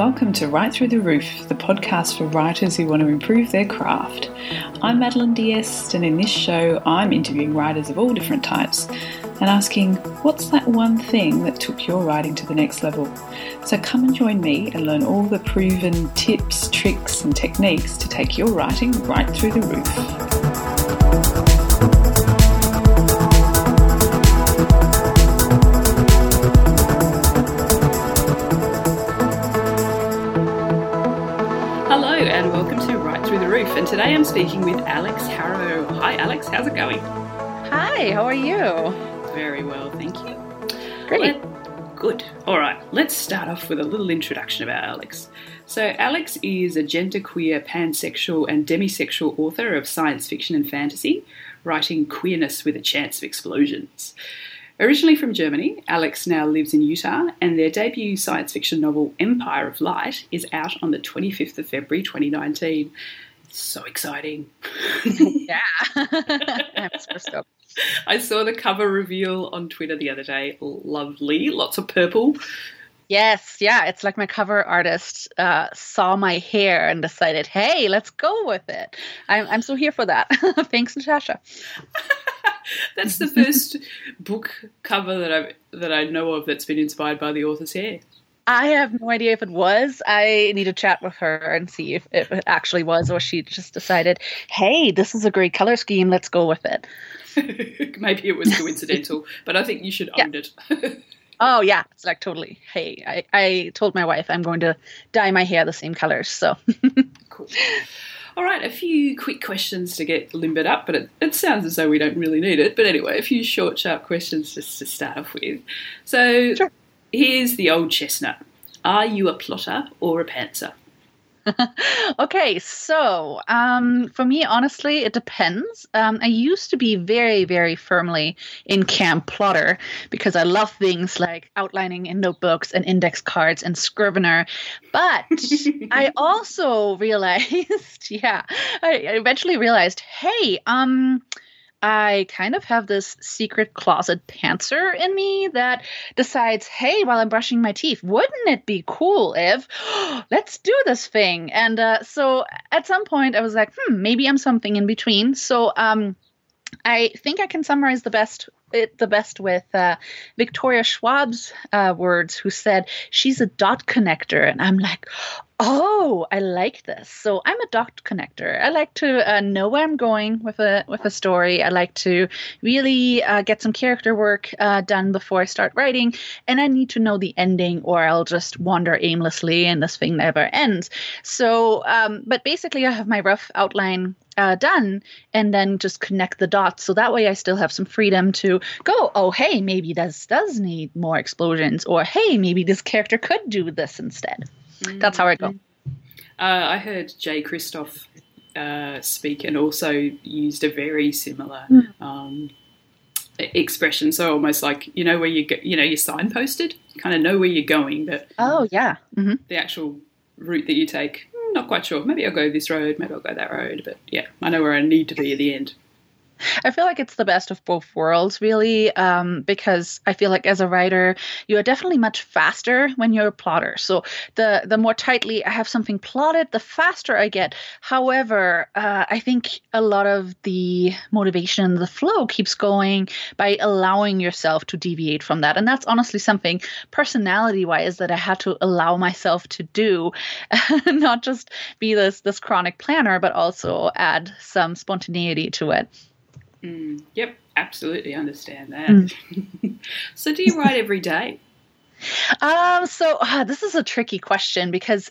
Welcome to Write Through the Roof, the podcast for writers who want to improve their craft. I'm Madeline D'Este, and in this show, I'm interviewing writers of all different types and asking, what's that one thing that took your writing to the next level? So come and join me and learn all the proven tips, tricks, and techniques to take your writing right through the roof. I'm speaking with Alex Harrow. Hi, Alex, how's it going? Hi, how are you? Very well, thank you. Great. Let- good. All right, let's start off with a little introduction about Alex. So, Alex is a genderqueer, pansexual, and demisexual author of science fiction and fantasy, writing queerness with a chance of explosions. Originally from Germany, Alex now lives in Utah, and their debut science fiction novel, Empire of Light, is out on the 25th of February 2019. So exciting. Yeah. I'm super stoked. I saw the cover reveal on Twitter the other day. Lovely. Lots of purple. Yes, yeah. It's like my cover artist uh, saw my hair and decided, hey, let's go with it. I'm, I'm so here for that. Thanks, Natasha. That's the first book cover that I that I know of that's been inspired by the author's hair. I have no idea if it was. I need to chat with her and see if, if it actually was, or she just decided, hey, this is a great color scheme. Let's go with it. Maybe it was coincidental, but I think you should Yeah. own it. Oh, yeah. It's like totally, hey, I, I told my wife I'm going to dye my hair the same colors. So, cool. All right, a few quick questions to get limbered up, but it, it sounds as though we don't really need it. But anyway, a few short, sharp questions just to start off with. So Sure. Here's the old chestnut. Are you a plotter or a pantser? okay, so um, for me, honestly, it depends. Um, I used to be very, very firmly in camp plotter because I love things like outlining in notebooks and index cards and Scrivener. But I also realized, yeah, I I eventually realized, hey, um, I kind of have this secret closet pantser in me that decides, hey, while I'm brushing my teeth, wouldn't it be cool if let's do this thing? And uh, so at some point, I was like, hmm, maybe I'm something in between. So um, I think I can summarize the best it the best with uh, Victoria Schwab's uh, words, who said she's a dot connector, and I'm like, oh, I like this. So I'm a dot connector. I like to uh, know where I'm going with a with a story. I like to really uh, get some character work uh, done before I start writing, and I need to know the ending, or I'll just wander aimlessly, and this thing never ends. So, um, but basically, I have my rough outline uh, done and then just connect the dots so that way i still have some freedom to go oh hey maybe this does need more explosions or hey maybe this character could do this instead that's how i go Uh, I heard Jay Kristoff uh, speak and also used a very similar um, e- expression. So almost like you know where you go, you know you're signposted, kind of know where you're going, but oh yeah hmm the actual route that you take, mm, not quite sure. Maybe I'll go this road, maybe I'll go that road, but yeah, I know where I need to be at the end. I feel like it's the best of both worlds, really, um, because I feel like as a writer, you are definitely much faster when you're a plotter. So the the more tightly I have something plotted, the faster I get. However, uh, I think a lot of the motivation, the flow, keeps going by allowing yourself to deviate from that, and that's honestly something personality-wise that I had to allow myself to do, not just be this this chronic planner, but also add some spontaneity to it. Mm, yep, absolutely understand that. so do you write every day? Um, so uh, this is a tricky question because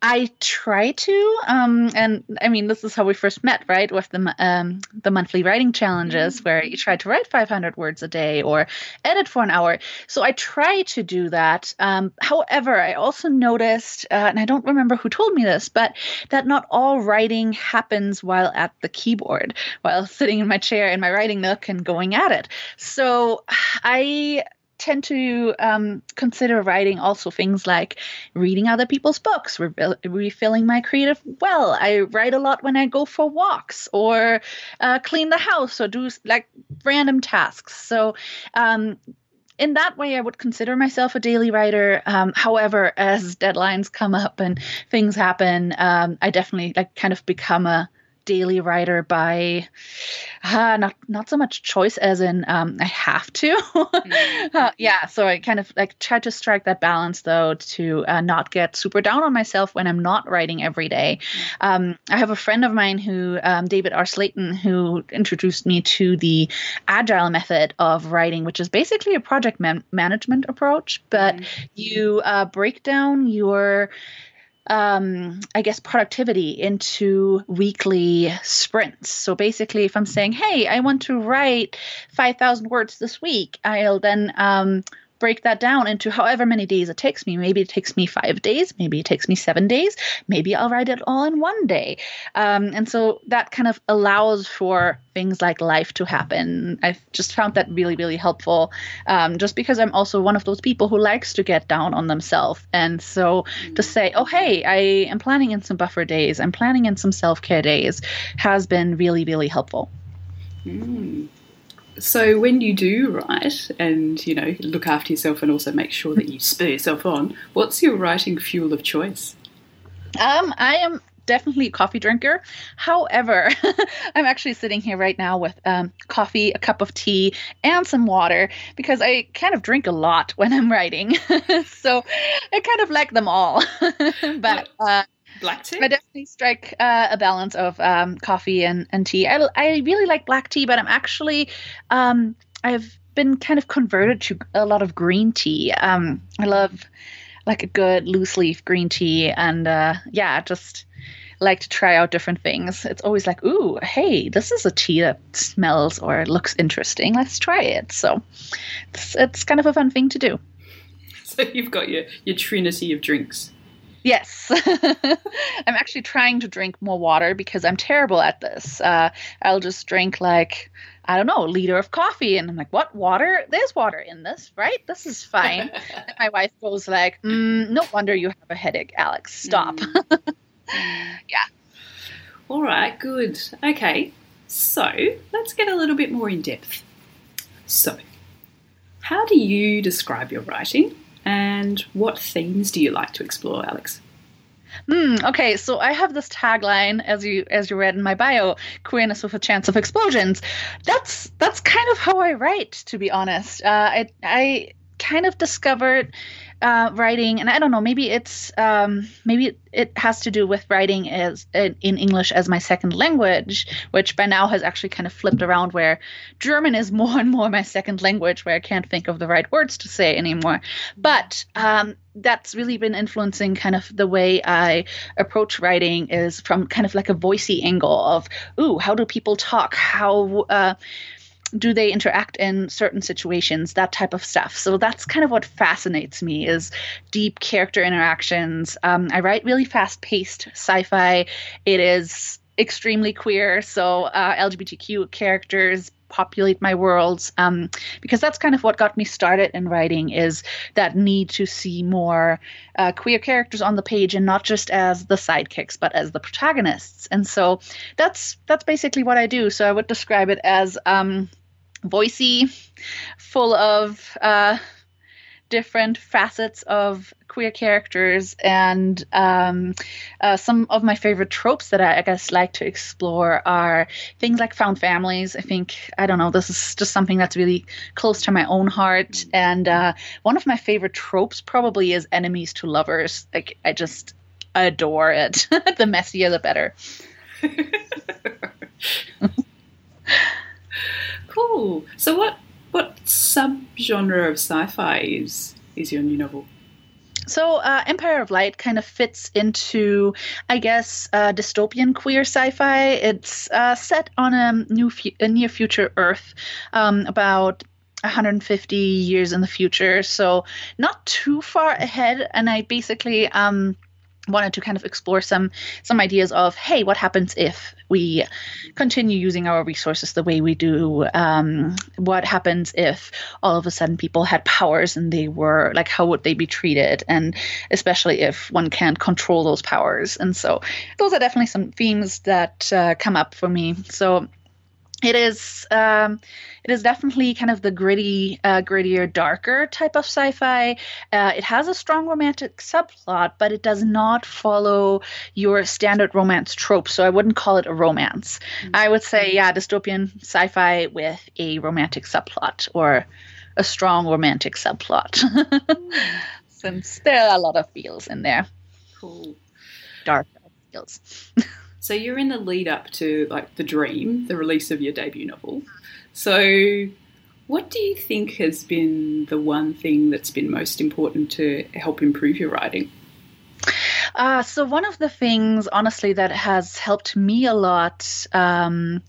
I try to, um, and I mean, this is how we first met, right? With the um, the monthly writing challenges, where you try to write 500 words a day or edit for an hour. So I try to do that. Um, however, I also noticed, uh, and I don't remember who told me this, but that not all writing happens while at the keyboard, while sitting in my chair in my writing nook and going at it. So I tend to um, consider writing also things like reading other people's books, re- refilling my creative well. I write a lot when I go for walks or uh, clean the house or do like random tasks. So um, in that way, I would consider myself a daily writer. Um, however, as deadlines come up and things happen, um, I definitely like kind of become a daily writer by uh, not not so much choice as in um, I have to. mm-hmm. uh, yeah, so I kind of like try to strike that balance though to uh, not get super down on myself when I'm not writing every day. Mm-hmm. Um, I have a friend of mine who um, David R. Slayton who introduced me to the agile method of writing, which is basically a project man- management approach, but mm-hmm. you uh, break down your um, I guess, productivity into weekly sprints. So basically, if I'm saying, hey, I want to write 5,000 words this week, I'll then um, break that down into however many days it takes me. Maybe it takes me five days, maybe it takes me seven days, maybe I'll write it all in one day. Um, and so that kind of allows for things like life to happen. I've just found that really, really helpful um, just because I'm also one of those people who likes to get down on themselves. And so to say, oh, hey, I am planning in some buffer days, I'm planning in some self care days has been really, really helpful. Mm. So when you do write and you know look after yourself and also make sure that you spur yourself on, what's your writing fuel of choice? Um, I am definitely a coffee drinker. However, I'm actually sitting here right now with um, coffee, a cup of tea, and some water because I kind of drink a lot when I'm writing. so I kind of like them all. but uh, Black tea? I definitely strike uh, a balance of um, coffee and, and tea. I, I really like black tea, but I'm actually, um, I've been kind of converted to a lot of green tea. Um, I love like a good loose leaf green tea. And uh, yeah, I just like to try out different things. It's always like, ooh, hey, this is a tea that smells or looks interesting. Let's try it. So it's, it's kind of a fun thing to do. So you've got your, your trinity of drinks. Yes. I'm actually trying to drink more water because I'm terrible at this. Uh, I'll just drink like, I don't know, a liter of coffee. And I'm like, what? Water? There's water in this, right? This is fine. and my wife goes like, mm, no wonder you have a headache, Alex. Stop. Mm. yeah. All right, good. Okay. So let's get a little bit more in depth. So, how do you describe your writing? And what themes do you like to explore, Alex? Hmm, okay, so I have this tagline as you as you read in my bio, queerness with a chance of explosions. That's that's kind of how I write, to be honest. Uh, I I kind of discovered uh, writing, and I don't know, maybe it's um, maybe it has to do with writing as in English as my second language, which by now has actually kind of flipped around, where German is more and more my second language, where I can't think of the right words to say anymore. But um, that's really been influencing kind of the way I approach writing is from kind of like a voicey angle of, ooh, how do people talk? How uh, do they interact in certain situations that type of stuff. So that's kind of what fascinates me is deep character interactions. Um, i write really fast paced sci-fi. It is extremely queer. So uh, lgbtq characters populate my worlds um, because that's kind of what got me started in writing is that need to see more uh, queer characters on the page and not just as the sidekicks but as the protagonists. And so that's that's basically what i do. So i would describe it as um, voicey, full of uh, different facets of queer characters and um, uh, some of my favorite tropes that I, I, guess like to explore are things like found families. I think i don't know this is just something that's really close to my own heart. And uh, one of my favorite tropes probably is enemies to lovers. Like i just adore it. The messier the better Cool. So what what subgenre of sci-fi is is your new novel? So, uh, Empire of Light kind of fits into, I guess, uh, dystopian queer sci-fi. It's uh, set on a new, fu- a near future Earth, um, about 150 years in the future. So, not too far ahead. And I basically um, wanted to kind of explore some some ideas of hey what happens if we continue using our resources the way we do? Um, what happens if all of a sudden people had powers and they were like how would they be treated? And especially if one can't control those powers. And so those are definitely some themes that uh, come up for me. So it is um, it is definitely kind of the gritty, uh, grittier, darker type of sci-fi. Uh, it has a strong romantic subplot, but it does not follow your standard romance trope. So I wouldn't call it a romance. Mm-hmm. I would say, yeah, dystopian sci-fi with a romantic subplot or a strong romantic subplot. Since there are a lot of feels in there. Cool. Dark feels. So you're in the lead up to like The Dream, the release of your debut novel. So what do you think has been the one thing that's been most important to help improve your writing? Uh, so one of the things, honestly, that has helped me a lot, um,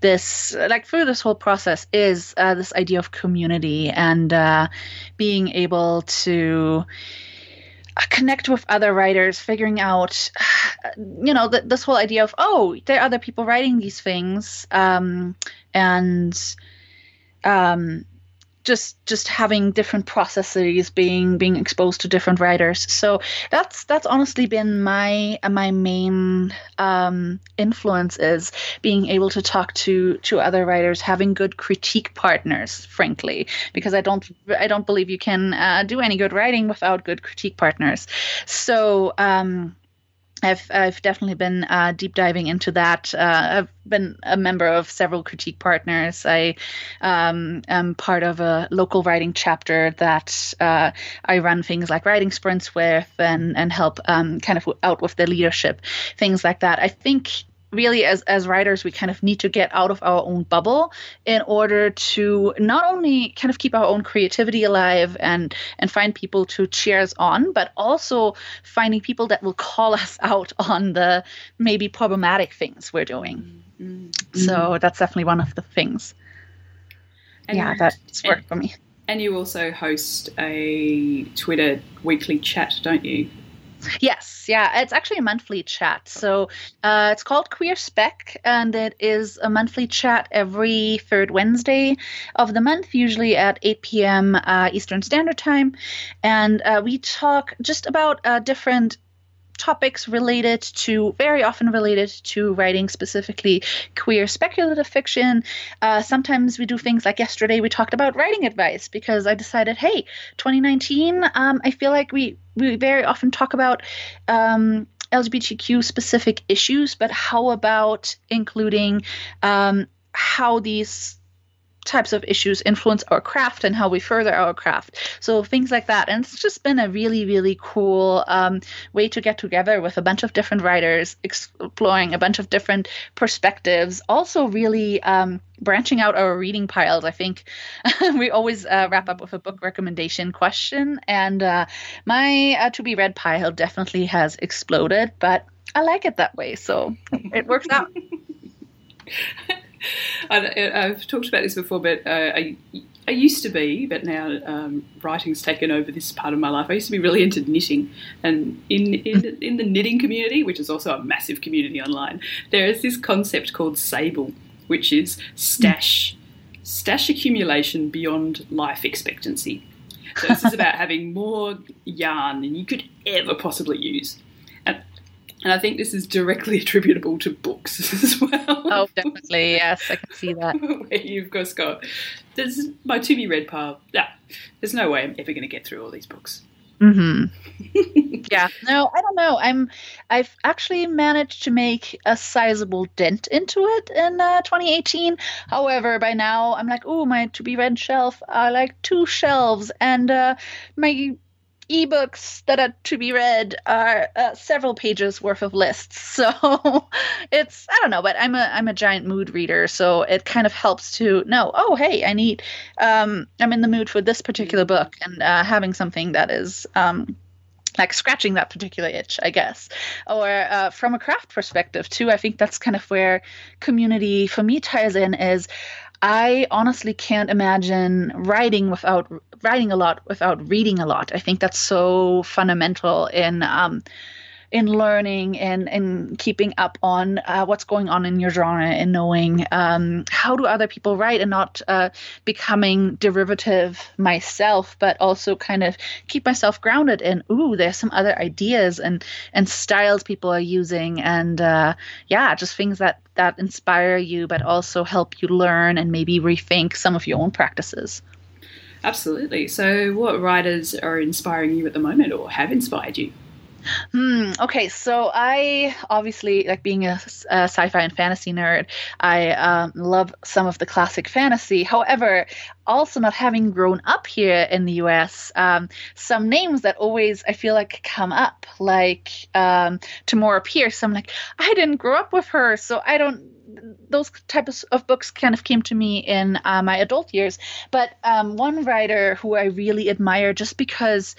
this like through this whole process, is uh, this idea of community and uh, being able to connect with other writers, figuring out, you know, th- this whole idea of, oh, there are other people writing these things, um, and um, just just having different processes being being exposed to different writers. So that's that's honestly been my my main um, influence is being able to talk to to other writers having good critique partners frankly because i don't i don't believe you can uh, do any good writing without good critique partners. So um, I've I've definitely been uh, deep diving into that. Uh, I've been a member of several critique partners. I um, am part of a local writing chapter that uh, I run things like writing sprints with and and help um, kind of out with the leadership, things like that. I think really as as writers we kind of need to get out of our own bubble in order to not only kind of keep our own creativity alive and and find people to cheer us on but also finding people that will call us out on the maybe problematic things we're doing. Mm-hmm. so that's definitely one of the things. And, yeah that's worked and, for me. and you also host a twitter weekly chat don't you Yes, yeah, it's actually a monthly chat. So uh, it's called Queer Spec, and it is a monthly chat every third Wednesday of the month, usually at 8 p.m. Uh, Eastern Standard Time. And uh, we talk just about uh, different topics related to, very often related to writing specifically queer speculative fiction. Uh, sometimes we do things like yesterday we talked about writing advice because I decided, hey, 2019, um, I feel like we, we very often talk about. Um, LGBTQ specific issues, but how about including um, how these types of issues influence our craft and how we further our craft. So things like that. And it's just been a really, really cool um, way to get together with a bunch of different writers, exploring a bunch of different perspectives. Also, really um, branching out our reading piles. I think we always uh, wrap up with a book recommendation question, and uh, my uh, to be read pile definitely has exploded, but I like it that way, so it works out. I, have talked about this before, but uh, I, I used to be, but now um, writing's taken over this part of my life. I used to be really into knitting, and in in the, in the knitting community, which is also a massive community online, there is this concept called sable, which is stash stash accumulation beyond life expectancy. So this is about having more yarn than you could ever possibly use. And I think this is directly attributable to books as well. Oh, definitely. Yes, I can see that. Where you've just got, there's my to be read pile. Yeah, there's no way I'm ever going to get through all these books. Mm-hmm. yeah. No, I don't know. I'm. I've actually managed to make a sizable dent into it in uh, 2018. However, by now I'm like, oh, my to be read shelf are like two shelves, and uh, my ebooks that are to be read are uh, several pages worth of lists so it's i don't know but i'm a i'm a giant mood reader so it kind of helps to know oh hey i need um i'm in the mood for this particular book and uh, having something that is um like scratching that particular itch, I guess. Or uh, from a craft perspective, too, I think that's kind of where community for me ties in is I honestly can't imagine writing without writing a lot without reading a lot. I think that's so fundamental in um, in learning and and keeping up on uh, what's going on in your genre and knowing um, how do other people write and not uh, becoming derivative myself, but also kind of keep myself grounded in ooh, there's some other ideas and and styles people are using and uh, yeah, just things that that inspire you, but also help you learn and maybe rethink some of your own practices. Absolutely. So, what writers are inspiring you at the moment or have inspired you? Hmm. Okay. So I obviously like being a, a sci-fi and fantasy nerd. I um, love some of the classic fantasy. However, also not having grown up here in the U.S., um, some names that always I feel like come up, like um, Tamora Pierce. I'm like, I didn't grow up with her, so I don't those types of books kind of came to me in uh, my adult years. But um, one writer who I really admire just because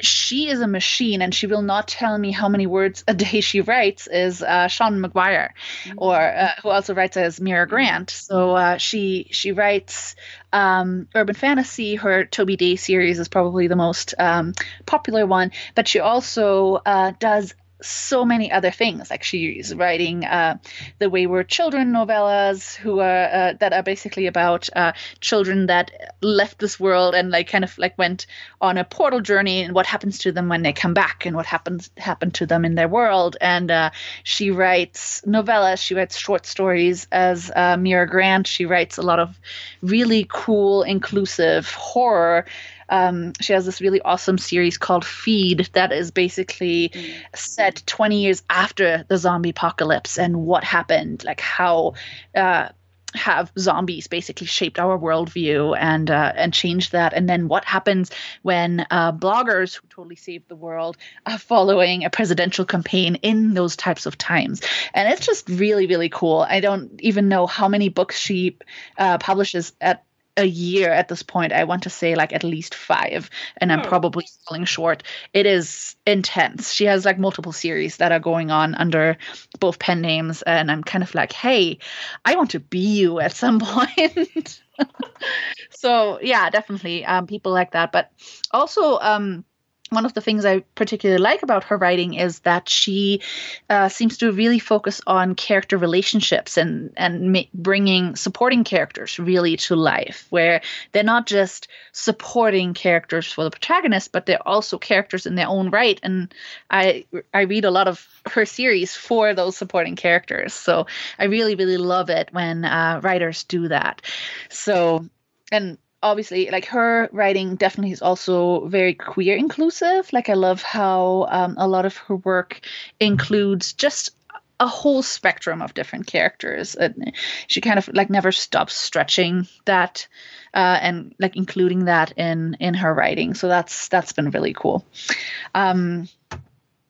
she is a machine and she will not tell me how many words a day she writes is uh, Seanan McGuire mm-hmm. or uh, who also writes as Mira Grant. So uh, she she writes um, urban fantasy. Her Toby Daye series is probably the most um, popular one but she also uh, does so many other things. Like she's writing uh, the Wayward Children novellas, who are uh, that are basically about uh, children that left this world and like kind of like went on a portal journey and what happens to them when they come back and what happens happened to them in their world. And uh, she writes novellas. She writes short stories as uh, Mira Grant. She writes a lot of really cool, inclusive horror um, she has this really awesome series called Feed that is basically mm. set 20 years after the zombie apocalypse and what happened, like how. Uh, have zombies basically shaped our worldview and uh, and changed that and then what happens when uh, bloggers who totally saved the world are following a presidential campaign in those types of times and it's just really really cool i don't even know how many books she uh, publishes at a year at this point. I want to say like at least five, and I'm oh. probably falling short. It is intense. She has like multiple series that are going on under both pen names, and I'm kind of like, hey, I want to be you at some point. so yeah, definitely um, people like that, but also um, one of the things I particularly like about her writing is that she uh, seems to really focus on character relationships and and ma- bringing supporting characters really to life, where they're not just supporting characters for the protagonist, but they're also characters in their own right. And I I read a lot of her series for those supporting characters, so I really really love it when uh, writers do that. So and obviously like her writing definitely is also very queer inclusive. Like i love how um, a lot of her work includes just a whole spectrum of different characters. And she kind of like never stops stretching that uh, and like including that in in her writing. So that's that's been really cool. Um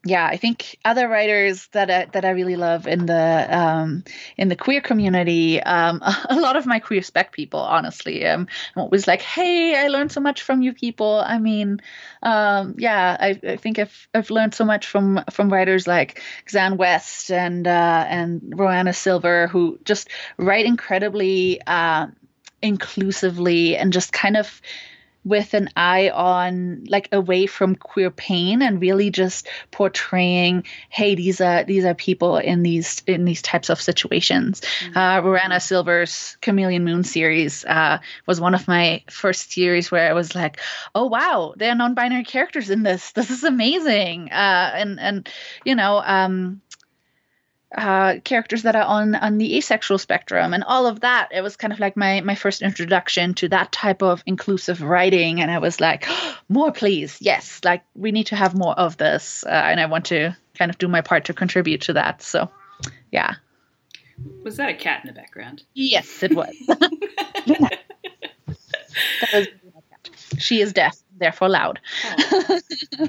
yeah, I think other writers that I, that I really love in the um, in the queer community, um, a lot of my queer spec people, honestly, um, I'm always like, "Hey, I learned so much from you people." I mean, um, yeah, I, I think I've I've learned so much from from writers like Xan West and uh, and RoAnna Sylver, who just write incredibly uh, inclusively and just kind of with an eye on like away from queer pain and really just portraying hey these are these are people in these in these types of situations. Mm-hmm. uh RoAnna Sylver's Chameleon Moon series uh, was one of my first series where I was like oh wow there are non-binary characters in this. This is amazing. Uh and and you know um uh, characters that are on on the asexual spectrum and all of that. It was kind of like my my first introduction to that type of inclusive writing. And i was like oh, more please. Yes like we need to have more of this. Uh, and i want to kind of do my part to contribute to that. So yeah. Was that a cat in the background? Yes it was. That was she is deaf therefore loud. Oh.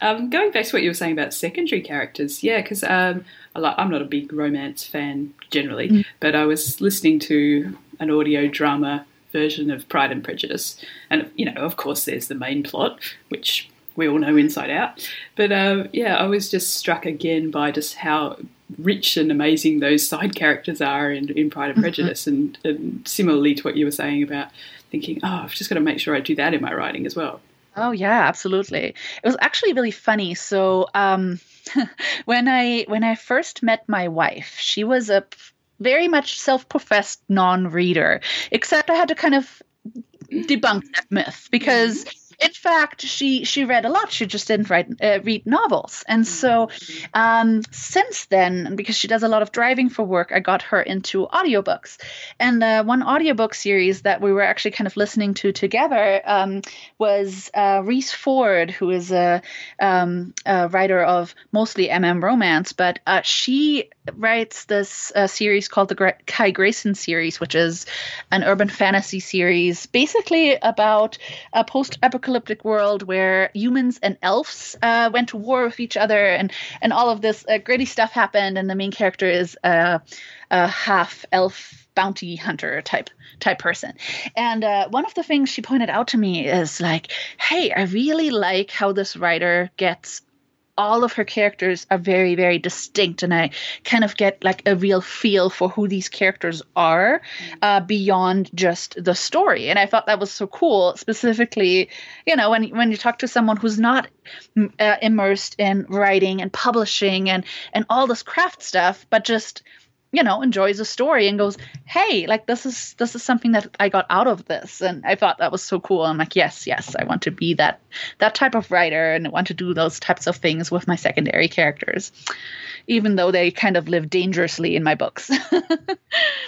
um, going back to what you were saying about secondary characters yeah because um, I'm not a big romance fan generally, mm. but I was listening to an audio drama version of Pride and Prejudice, and you know, of course, there's the main plot, which we all know inside out. But uh, yeah, I was just struck again by just how rich and amazing those side characters are in, in Pride and mm-hmm. Prejudice, mm-hmm. and, and similarly to what you were saying about thinking, oh, I've just got to make sure I do that in my writing as well. Oh yeah, absolutely. It was actually really funny. So. Um, when I when I first met my wife, she was a very much self-professed non-reader, except I had to kind of debunk that myth because mm-hmm in fact, she she read a lot. She just didn't write uh, read novels. And so, um, since then, because she does a lot of driving for work, I got her into audiobooks. And uh, one audiobook series that we were actually kind of listening to together um, was uh, Rhys Ford, who is a, um, a, writer of mostly MM romance, but uh, she writes this uh, series called the Gra- Kai Gracen series, which is an urban fantasy series, basically about a post-apocalyptic world where humans and elves uh, went to war with each other, and and all of this uh, gritty stuff happened. And the main character is a, a half elf bounty hunter type type person. And uh, one of the things she pointed out to me is like, hey, I really like how this writer gets all of her characters are very very distinct and i kind of get like a real feel for who these characters are mm. uh, beyond just the story and i thought that was so cool specifically you know when when you talk to someone who's not mm, uh, immersed in writing and publishing and and all this craft stuff but just you know enjoys a story and goes hey like this is this is something that i got out of this. And i thought that was so cool. I'm like yes yes i want to be that that type of writer and I want to do those types of things with my secondary characters even though they kind of live dangerously in my books.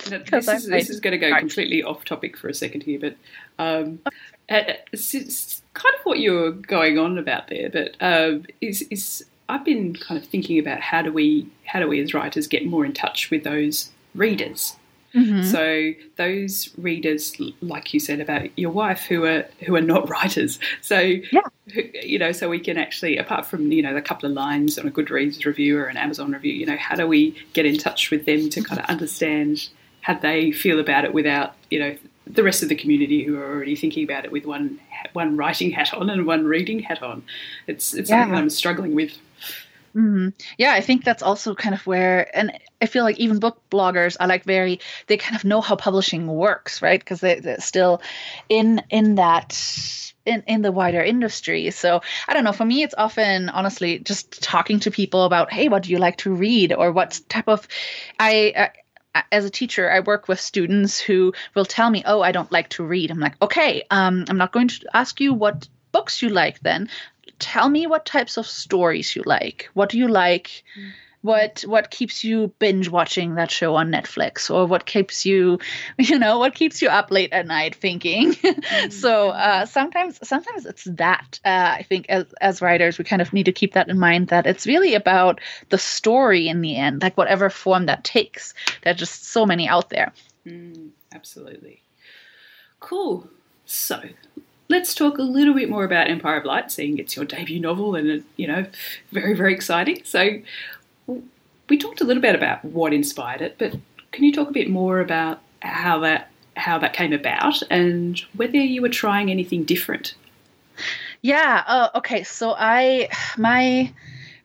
This, is, this is going to go completely off topic for a second here but um, it's, it's kind of what you're going on about there but uh, is is I've been kind of thinking about how do we how do we as writers get more in touch with those readers. Mm-hmm. So those readers, like you said about your wife, who are who are not writers, so yeah. you know, so we can actually, apart from you know a couple of lines on a Goodreads review or an Amazon review, you know, how do we get in touch with them to kind of understand how they feel about it without you know the rest of the community who are already thinking about it with one one writing hat on and one reading hat on. It's it's yeah. something I'm struggling with. Mm-hmm. Yeah, I think that's also kind of where, and I feel like even book bloggers are like very, they kind of know how publishing works, right? Because they, they're still in in that in, in the wider industry. So I don't know. For me, it's often honestly just talking to people about, hey, what do you like to read, or what type of, I. as a teacher, I work with students who will tell me, "Oh, I don't like to read." I'm like, "Okay, um, I'm not going to ask you what books you like then tell me what types of stories you like. What do you like? Mm. What what keeps you binge watching that show on Netflix, or what keeps you, you know, what keeps you up late at night thinking? Mm. so uh, sometimes sometimes it's that. Uh, I think as as writers, we kind of need to keep that in mind that it's really about the story in the end, like whatever form that takes. there are just so many out there. Mm, absolutely. Cool. So let's talk a little bit more about Empire of Light, seeing it's your debut novel and, you know, very, very exciting. So we talked a little bit about what inspired it, but can you talk a bit more about how that how that came about and whether you were trying anything different? Yeah. Uh, okay. So I my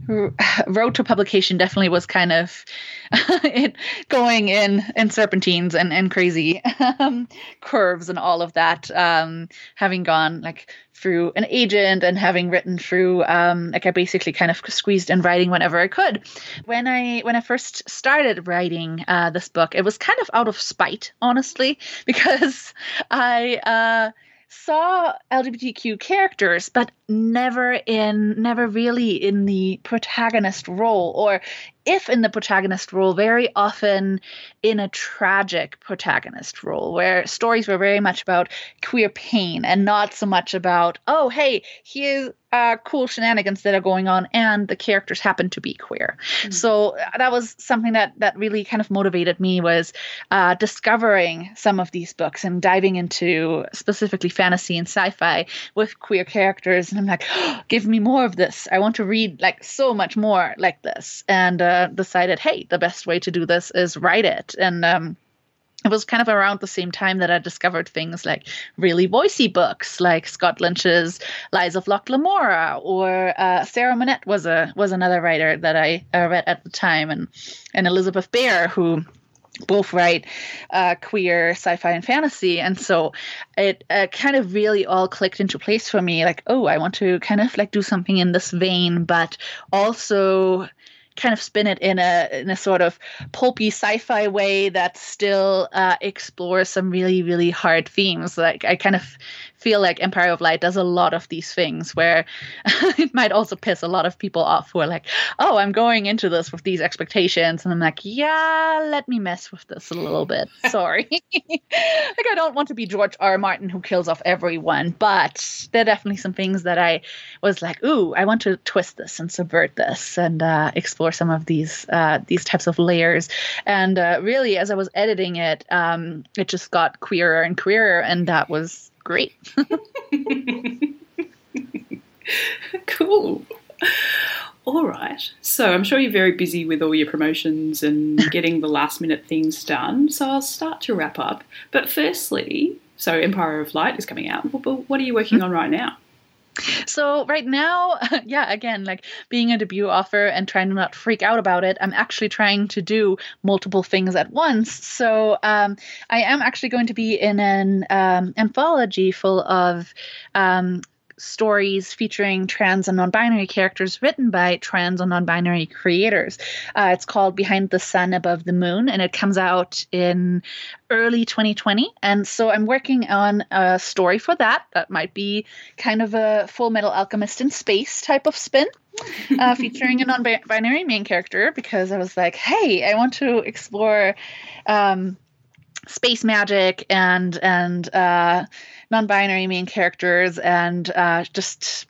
road to publication definitely was kind of it going in in serpentines and and crazy um, curves and all of that. Um, having gone like through an agent and having written through um, like I basically kind of squeezed in writing whenever I could. When I when I first started writing uh, this book, it was kind of out of spite, honestly, because I. Uh, saw LGBTQ characters, but never in never really in the protagonist role or if in the protagonist role very often in a tragic protagonist role where stories were very much about queer pain and not so much about oh hey here's uh, cool shenanigans that are going on and the characters happen to be queer. Mm-hmm. so uh, that was something that that really kind of motivated me was uh, discovering some of these books and diving into specifically fantasy and sci-fi with queer characters. And i'm like oh, give me more of this. I want to read like so much more like this. And uh, decided hey the best way to do this is write it. And um, it was kind of around the same time that I discovered things like really voicey books, like Scott Lynch's Lies of Locke Lamora, or uh, Sarah Monette was a was another writer that I uh, read at the time, and and Elizabeth Bear, who both write uh, queer sci-fi and fantasy and so it uh, kind of really all clicked into place for me like oh i want to kind of like do something in this vein but also kind of spin it in a in a sort of pulpy sci-fi way that still uh, explores some really really hard themes like i kind of feel like Empire of Light does a lot of these things where it might also piss a lot of people off who are like, oh, I'm going into this with these expectations. And I'm like, yeah, let me mess with this a little bit. Sorry. like, I don't want to be George R. R. Martin who kills off everyone, but there are definitely some things that I was like, ooh, I want to twist this and subvert this and uh, explore some of these uh, these types of layers. And uh, really, as I was editing it, um, it just got queerer and queerer, and that was great. cool. All right. So I'm sure you're very busy with all your promotions and getting the last minute things done. So I'll start to wrap up. But firstly, so Empire of Light is coming out. But What are you working on right now? So right now, yeah, again, like being a debut author and trying to not freak out about it, I'm actually trying to do multiple things at once. So um, I am actually going to be in an um, anthology full of um, stories featuring trans and non-binary characters written by trans and non-binary creators. Uh, it's called Behind the Sun Above the Moon, and it comes out in early 2020. And so I'm working on a story for that. That might be kind of a Full Metal Alchemist in space type of spin. uh, featuring a non-binary main character because I was like, hey, I want to explore um, space magic and and uh, non-binary main characters and uh, just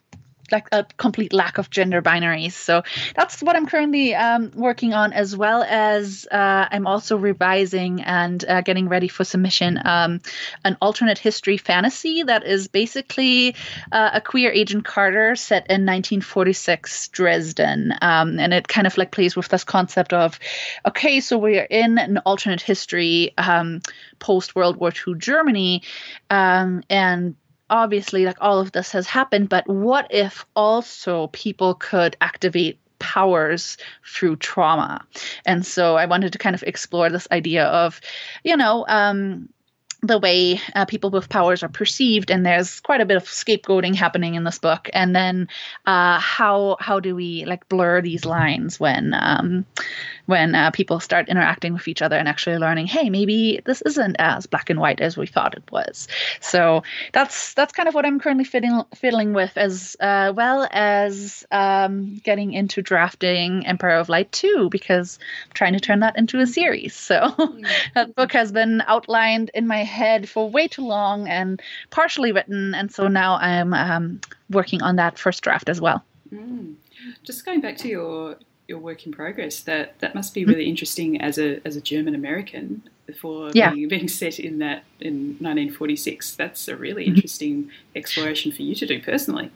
like a complete lack of gender binaries. So that's what I'm currently um, working on, as well as uh, I'm also revising and uh, getting ready for submission um, an alternate history fantasy that is basically uh, a queer Agent Carter set in 1946 Dresden, um, and it kind of like plays with this concept of, okay, so we're in an alternate history um, post World War II Germany, um, and obviously like all of this has happened but what if also people could activate powers through trauma? And so i wanted to kind of explore this idea of you know um, the way uh, people with powers are perceived and there's quite a bit of scapegoating happening in this book. And then uh, how how do we like blur these lines when um, when uh, people start interacting with each other and actually learning, hey, maybe this isn't as black and white as we thought it was. So that's that's kind of what I'm currently fiddling, fiddling with, as uh, well as um, getting into drafting Empire of Light 2 because I'm trying to turn that into a series. So that book has been outlined in my head for way too long and partially written, and so now I'm um, working on that first draft as well. Mm. Just going back to your your work in progress. That that must be really mm-hmm. interesting as a as a German American for yeah. being, being set in that in 1946. That's a really mm-hmm. interesting exploration for you to do personally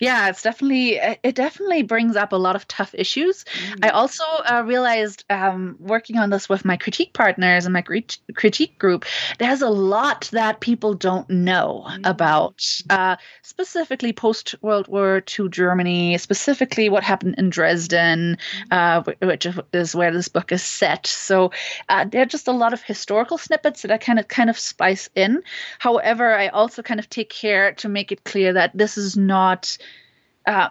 yeah it's definitely it definitely brings up a lot of tough issues mm. i also uh, realized um, working on this with my critique partners and my crit- critique group there's a lot that people don't know mm. about uh, specifically post world war ii germany specifically what happened in dresden mm. uh, which is where this book is set so uh, there are just a lot of historical snippets that i kind of kind of spice in however i also kind of take care to make it clear that this is not uh,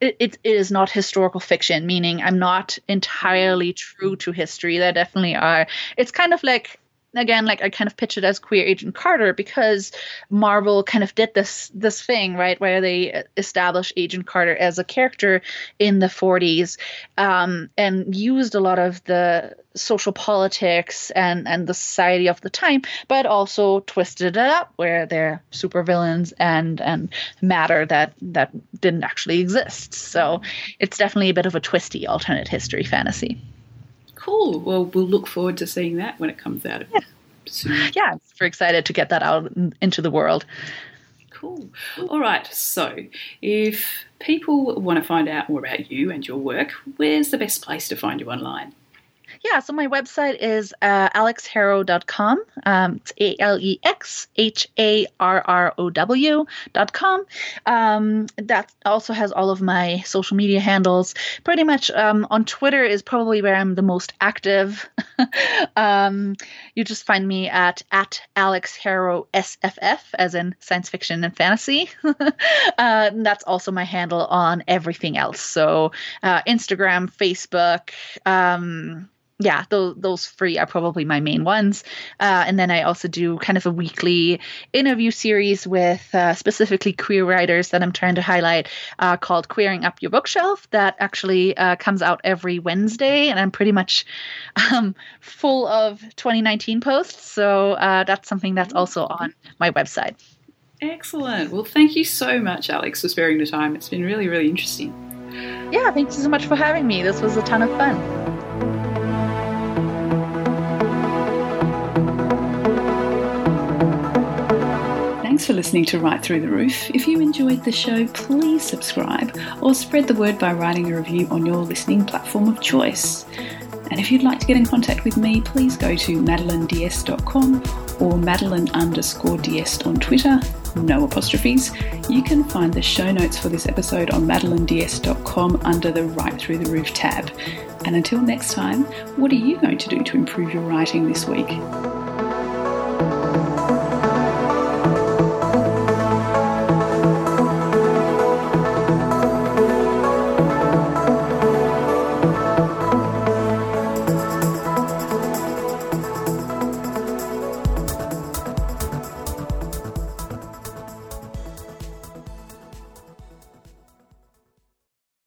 it, it is not historical fiction, meaning I'm not entirely true to history. There definitely are. It's kind of like again like i kind of pitch it as queer agent carter because marvel kind of did this this thing right? Where they established agent carter as a character in the 40s um, and used a lot of the social politics and and the society of the time but also twisted it up where they're supervillains and and matter that that didn't actually exist. So it's definitely a bit of a twisty alternate history fantasy Cool. Well, we'll look forward to seeing that when it comes out. Yeah, soon. yeah super excited to get that out into the world. Cool. All right. So, if people want to find out more about you and your work, where's the best place to find you online? Yeah, so my website is uh, alexharrow.com. Um, it's A L E X H A R R O W.com. Um, that also has all of my social media handles. Pretty much um, on Twitter is probably where I'm the most active. um, you just find me at, at Alex Harrow SFF, as in science fiction and fantasy. uh, that's also my handle on everything else. So uh, Instagram, Facebook, um, yeah, those those three are probably my main ones. Uh, and then I also do kind of a weekly interview series with uh, specifically queer writers that I'm trying to highlight, uh, called "Queering Up Your Bookshelf." That actually uh, comes out every Wednesday, and I'm pretty much um, full of 2019 posts. So uh, that's something that's also on my website. Excellent. Well, thank you so much, Alex, for sparing the time. It's been really, really interesting. Yeah, thank you so much for having me. This was a ton of fun. Thanks for listening to Right Through the Roof. If you enjoyed the show, please subscribe or spread the word by writing a review on your listening platform of choice. And if you'd like to get in contact with me, please go to madeleinedeste.com or madeleine underscore ds on Twitter, no apostrophes. You can find the show notes for this episode on madeleinedeste.com under the Right Through the Roof tab. And until next time, what are you going to do to improve your writing this week?